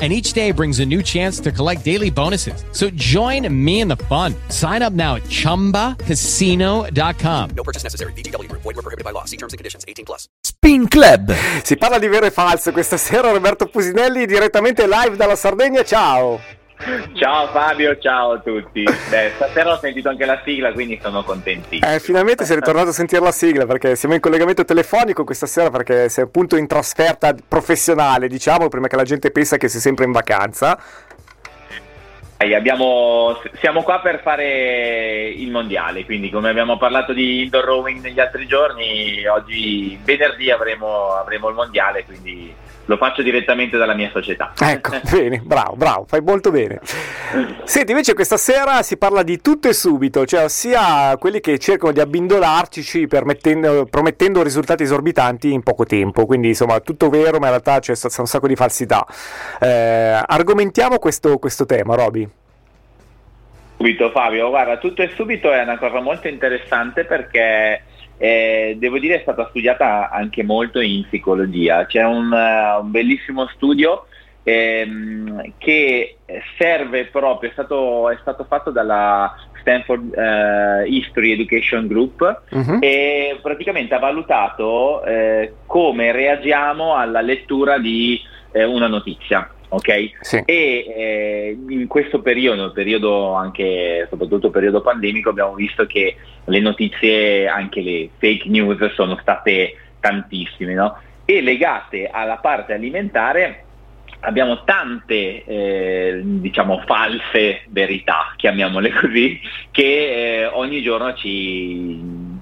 and each day brings a new chance to collect daily bonuses. So join me in the fun. Sign up now at ChumbaCasino.com. No purchase necessary. Group. Void were prohibited by law. See terms and conditions. 18 plus. Spin Club. Si parla di vero e falso questa sera Roberto Pusinelli direttamente live dalla Sardegna. Ciao. Ciao Fabio, ciao a tutti. Beh, stasera ho sentito anche la sigla, quindi sono contentissimo. Eh, finalmente sei ritornato a sentire la sigla perché siamo in collegamento telefonico questa sera perché sei appunto in trasferta professionale, diciamo, prima che la gente pensa che sei sempre in vacanza. Abbiamo, siamo qua per fare il mondiale, quindi come abbiamo parlato di indoor rowing negli altri giorni, oggi venerdì avremo, avremo il mondiale, quindi lo faccio direttamente dalla mia società. Ecco, bene, bravo, bravo, fai molto bene. Senti, invece questa sera si parla di tutto e subito, cioè sia quelli che cercano di abbindolarci promettendo risultati esorbitanti in poco tempo, quindi insomma tutto vero, ma in realtà c'è un sacco di falsità. Eh, argomentiamo questo, questo tema, Roby. Subito Fabio, guarda, tutto e subito è una cosa molto interessante perché eh, devo dire è stata studiata anche molto in psicologia. C'è un, uh, un bellissimo studio ehm, che serve proprio, è stato, è stato fatto dalla Stanford uh, History Education Group uh-huh. e praticamente ha valutato eh, come reagiamo alla lettura di eh, una notizia ok? Sì. E eh, in questo periodo, periodo anche soprattutto periodo pandemico, abbiamo visto che le notizie, anche le fake news, sono state tantissime, no? E legate alla parte alimentare abbiamo tante eh, diciamo false verità, chiamiamole così, che eh, ogni giorno ci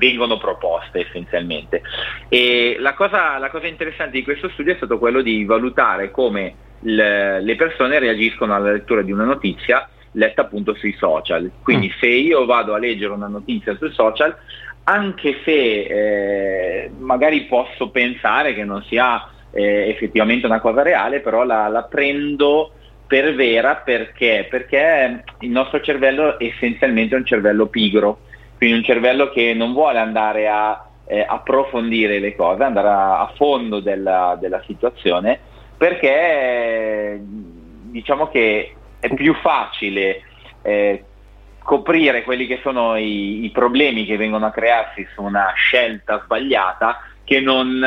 vengono proposte essenzialmente. E la cosa, la cosa interessante di questo studio è stato quello di valutare come le, le persone reagiscono alla lettura di una notizia letta appunto sui social. Quindi mm. se io vado a leggere una notizia sui social, anche se eh, magari posso pensare che non sia eh, effettivamente una cosa reale, però la, la, prendo per vera perché? Perché il nostro cervello è essenzialmente un cervello pigro, quindi un cervello che non vuole andare a eh, approfondire le cose, andare a, a fondo della, della situazione perché diciamo che è più facile eh, coprire quelli che sono i, i, problemi che vengono a crearsi su una scelta sbagliata che non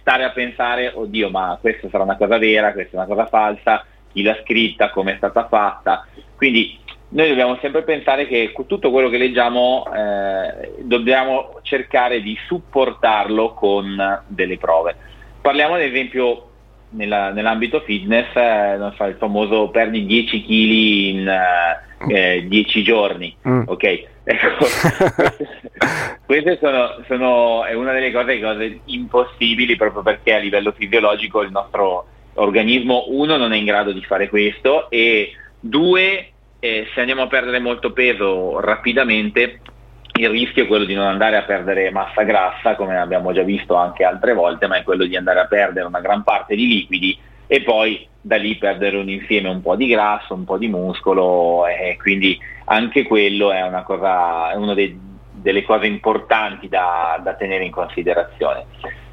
stare a pensare oddio ma questa sarà una cosa vera, questa è una cosa falsa, chi l'ha scritta, come è stata fatta. Quindi noi dobbiamo sempre pensare che tutto quello che leggiamo eh, dobbiamo cercare di supportarlo con delle prove. Parliamo ad esempio nella, nell'ambito fitness, eh, non so, il famoso perdi 10 kg in eh, 10 giorni, mm. ok? Ecco, queste sono, sono, è una delle cose, cose impossibili proprio perché a livello fisiologico il nostro organismo, uno, non è in grado di fare questo e due, eh, se andiamo a perdere molto peso rapidamente, il rischio è quello di non andare a perdere massa grassa, come abbiamo già visto anche altre volte, ma è quello di andare a perdere una gran parte di liquidi e poi da lì perdere un insieme un po' di grasso, un po' di muscolo e quindi anche quello è una, cosa, è una dei, delle cose importanti da, da, tenere in considerazione.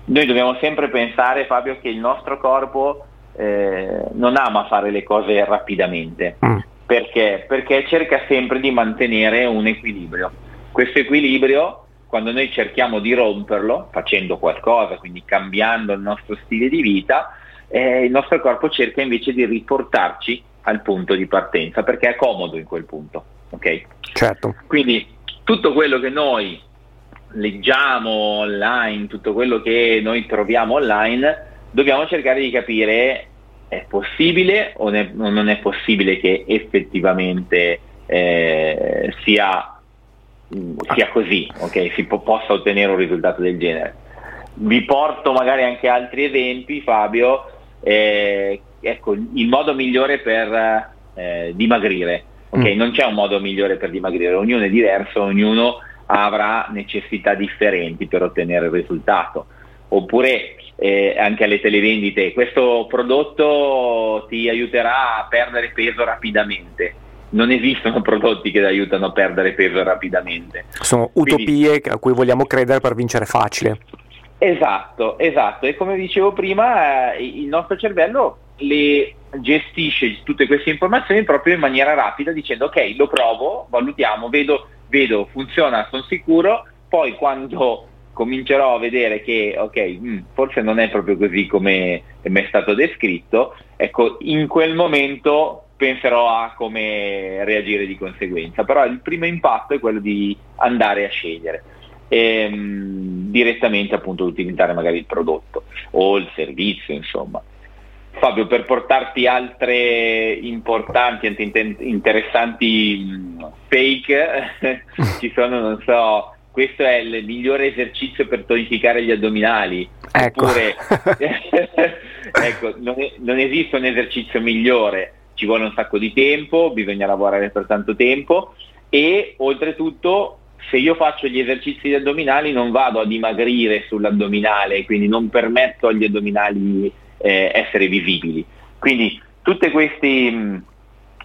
Noi dobbiamo sempre pensare, Fabio, che il nostro corpo eh, non ama fare le cose rapidamente. Mm. Perché? Perché cerca sempre di mantenere un equilibrio questo equilibrio, quando noi cerchiamo di romperlo, facendo qualcosa, quindi cambiando il nostro stile di vita, eh, il nostro corpo cerca invece di riportarci al punto di partenza, perché è comodo in quel punto. Okay? Certo. Quindi tutto quello che noi leggiamo online, tutto quello che noi troviamo online, dobbiamo cercare di capire è possibile o ne, non è possibile che effettivamente eh, sia, sia, così, okay? si po- possa ottenere un risultato del genere. Vi porto magari anche altri esempi, Fabio. Eh, ecco, il modo migliore per eh, dimagrire. Okay? Mm. Non c'è un modo migliore per dimagrire, ognuno è diverso, ognuno avrà necessità differenti per ottenere il risultato. Oppure eh, anche alle televendite, questo prodotto ti aiuterà a perdere peso rapidamente. Non esistono prodotti che ti aiutano a perdere peso rapidamente. Sono utopie Quindi, a cui vogliamo credere per vincere facile. Esatto, esatto. E come dicevo prima, eh, il nostro cervello le gestisce tutte queste informazioni proprio in maniera rapida dicendo ok, lo provo, valutiamo, vedo, vedo funziona, sono sicuro, poi quando comincerò a vedere che ok, mh, mm, forse non è proprio così come mi è stato descritto, ecco, in quel momento penserò a come reagire di conseguenza, però il primo impatto è quello di andare a scegliere. Ehm, direttamente appunto utilizzare magari il prodotto o il servizio insomma Fabio per portarti altre importanti interessanti mm, fake ci sono non so questo è il migliore esercizio per tonificare gli addominali. Ecco. Oppure, ecco, non, non, esiste un esercizio migliore, ci vuole un sacco di tempo, bisogna lavorare per tanto tempo e oltretutto se io faccio gli esercizi di addominali non vado a dimagrire sull'addominale, quindi non permetto agli addominali eh, essere visibili. Quindi tutti questi,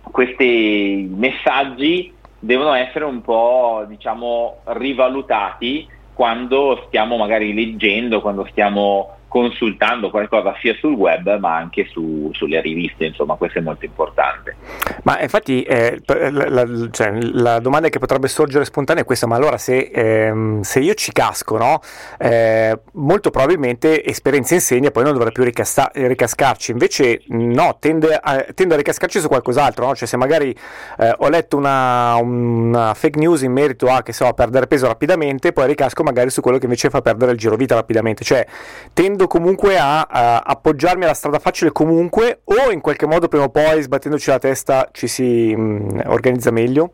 questi messaggi devono essere un po' diciamo rivalutati quando stiamo magari leggendo, quando stiamo consultando qualcosa sia sul web ma anche su, sulle riviste, insomma questo è molto importante. Ma infatti eh, la, la, cioè, la, domanda che potrebbe sorgere spontanea è questa, ma allora se, ehm, se io ci casco, no? eh, molto probabilmente esperienza insegna, poi non dovrei più ricasta- ricascarci, invece no, tende a, tendo a ricascarci su qualcos'altro, no? cioè se magari eh, ho letto una, una, fake news in merito a, che so, a perdere peso rapidamente, poi ricasco magari su quello che invece fa perdere il girovita rapidamente, cioè tendo tendo comunque a, a, appoggiarmi alla strada facile comunque o in qualche modo prima o poi sbattendoci la testa ci si mh, mm, organizza meglio?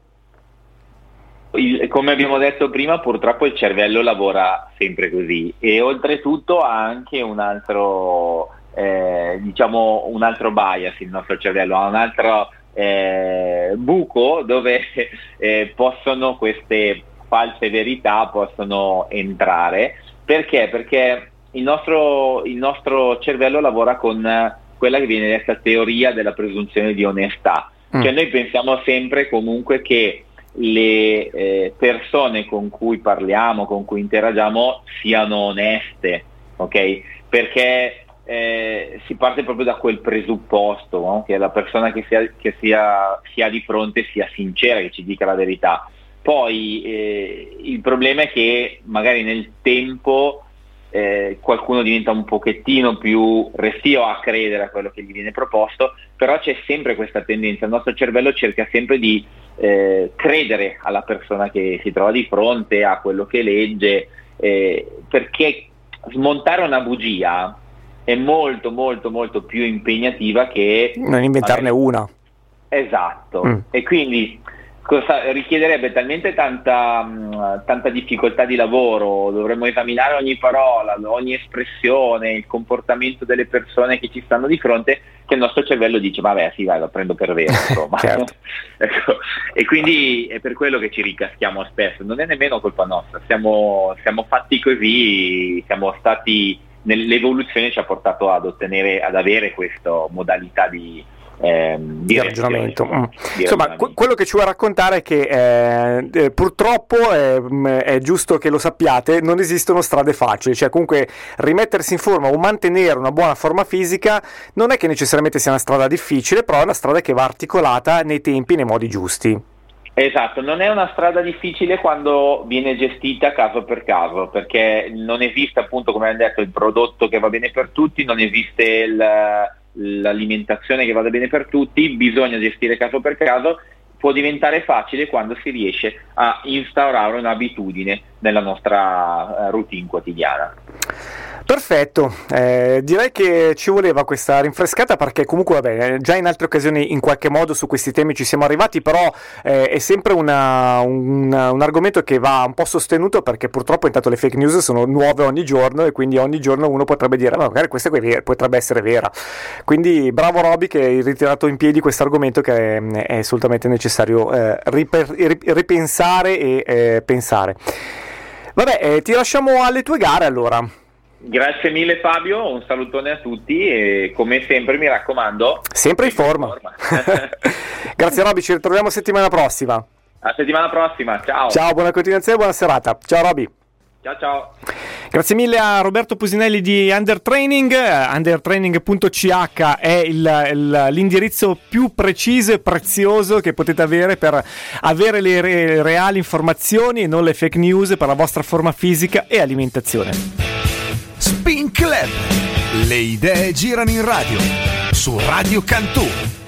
Il, come abbiamo detto prima, purtroppo il cervello lavora sempre così e oltretutto ha anche un altro, eh, diciamo, un altro bias il nostro cervello, ha un altro eh, buco dove eh, possono queste false verità possono entrare. Perché? Perché il nostro, il nostro cervello lavora con eh, quella che viene detta teoria della presunzione di onestà. Mm. Cioè noi pensiamo sempre comunque che le eh, persone con cui parliamo, con cui interagiamo siano oneste, ok? Perché eh, si parte proprio da quel presupposto no? che la persona che, sia, che sia, si ha di fronte sia sincera, che ci dica la verità. Poi eh, il problema è che magari nel tempo eh, qualcuno diventa un pochettino più restio a credere a quello che gli viene proposto, però c'è sempre questa tendenza, il nostro cervello cerca sempre di eh, credere alla persona che si trova di fronte, a quello che legge, eh, perché smontare una bugia è molto molto molto più impegnativa che... Non inventarne magari... una. Esatto, mm. e quindi cosa, richiederebbe talmente tanta, mh, tanta, difficoltà di lavoro, dovremmo esaminare ogni parola, ogni espressione, il comportamento delle persone che ci stanno di fronte, che il nostro cervello dice vabbè sì vai lo prendo per vero insomma. certo. ecco. E quindi è per quello che ci ricaschiamo spesso, non è nemmeno colpa nostra, siamo, siamo fatti così, siamo stati, l'evoluzione ci ha portato ad ottenere, ad avere questa modalità di eh, di ragionamento. Mm. Di Insomma, ragionamento. quello che ci vuoi raccontare è che eh, eh, purtroppo è, mm, è, giusto che lo sappiate, non esistono strade facili, cioè comunque rimettersi in forma o mantenere una buona forma fisica non è che necessariamente sia una strada difficile, però è una strada che va articolata nei tempi, nei modi giusti. Esatto, non è una strada difficile quando viene gestita caso per caso, perché non esiste appunto, come abbiamo detto, il prodotto che va bene per tutti, non esiste il l'alimentazione che vada bene per tutti, bisogna gestire caso per caso, può diventare facile quando si riesce a instaurare un'abitudine nella nostra eh, routine quotidiana. Perfetto, eh, direi che ci voleva questa rinfrescata perché comunque vabbè, già in altre occasioni in qualche modo su questi temi ci siamo arrivati, però eh, è sempre una, un, un, argomento che va un po' sostenuto perché purtroppo intanto le fake news sono nuove ogni giorno e quindi ogni giorno uno potrebbe dire ma magari questa potrebbe essere vera. Quindi bravo Roby che hai ritirato in piedi questo argomento che è, è assolutamente necessario eh, riper, ripensare e eh, pensare. Vabbè, eh, ti lasciamo alle tue gare allora. Grazie mille Fabio, un salutone a tutti e come sempre mi raccomando... Sempre in forma. In forma. Grazie Roby, ci ritroviamo settimana prossima. A settimana prossima, ciao. Ciao, buona continuazione e buona serata. Ciao Roby. Ciao ciao. Grazie mille a Roberto Pusinelli di Undertraining. Undertraining.ch è il, il, l'indirizzo più preciso e prezioso che potete avere per avere le re, reali informazioni e non le fake news per la vostra forma fisica e alimentazione. Spin Club. Le idee girano in radio. Su Radio Cantù.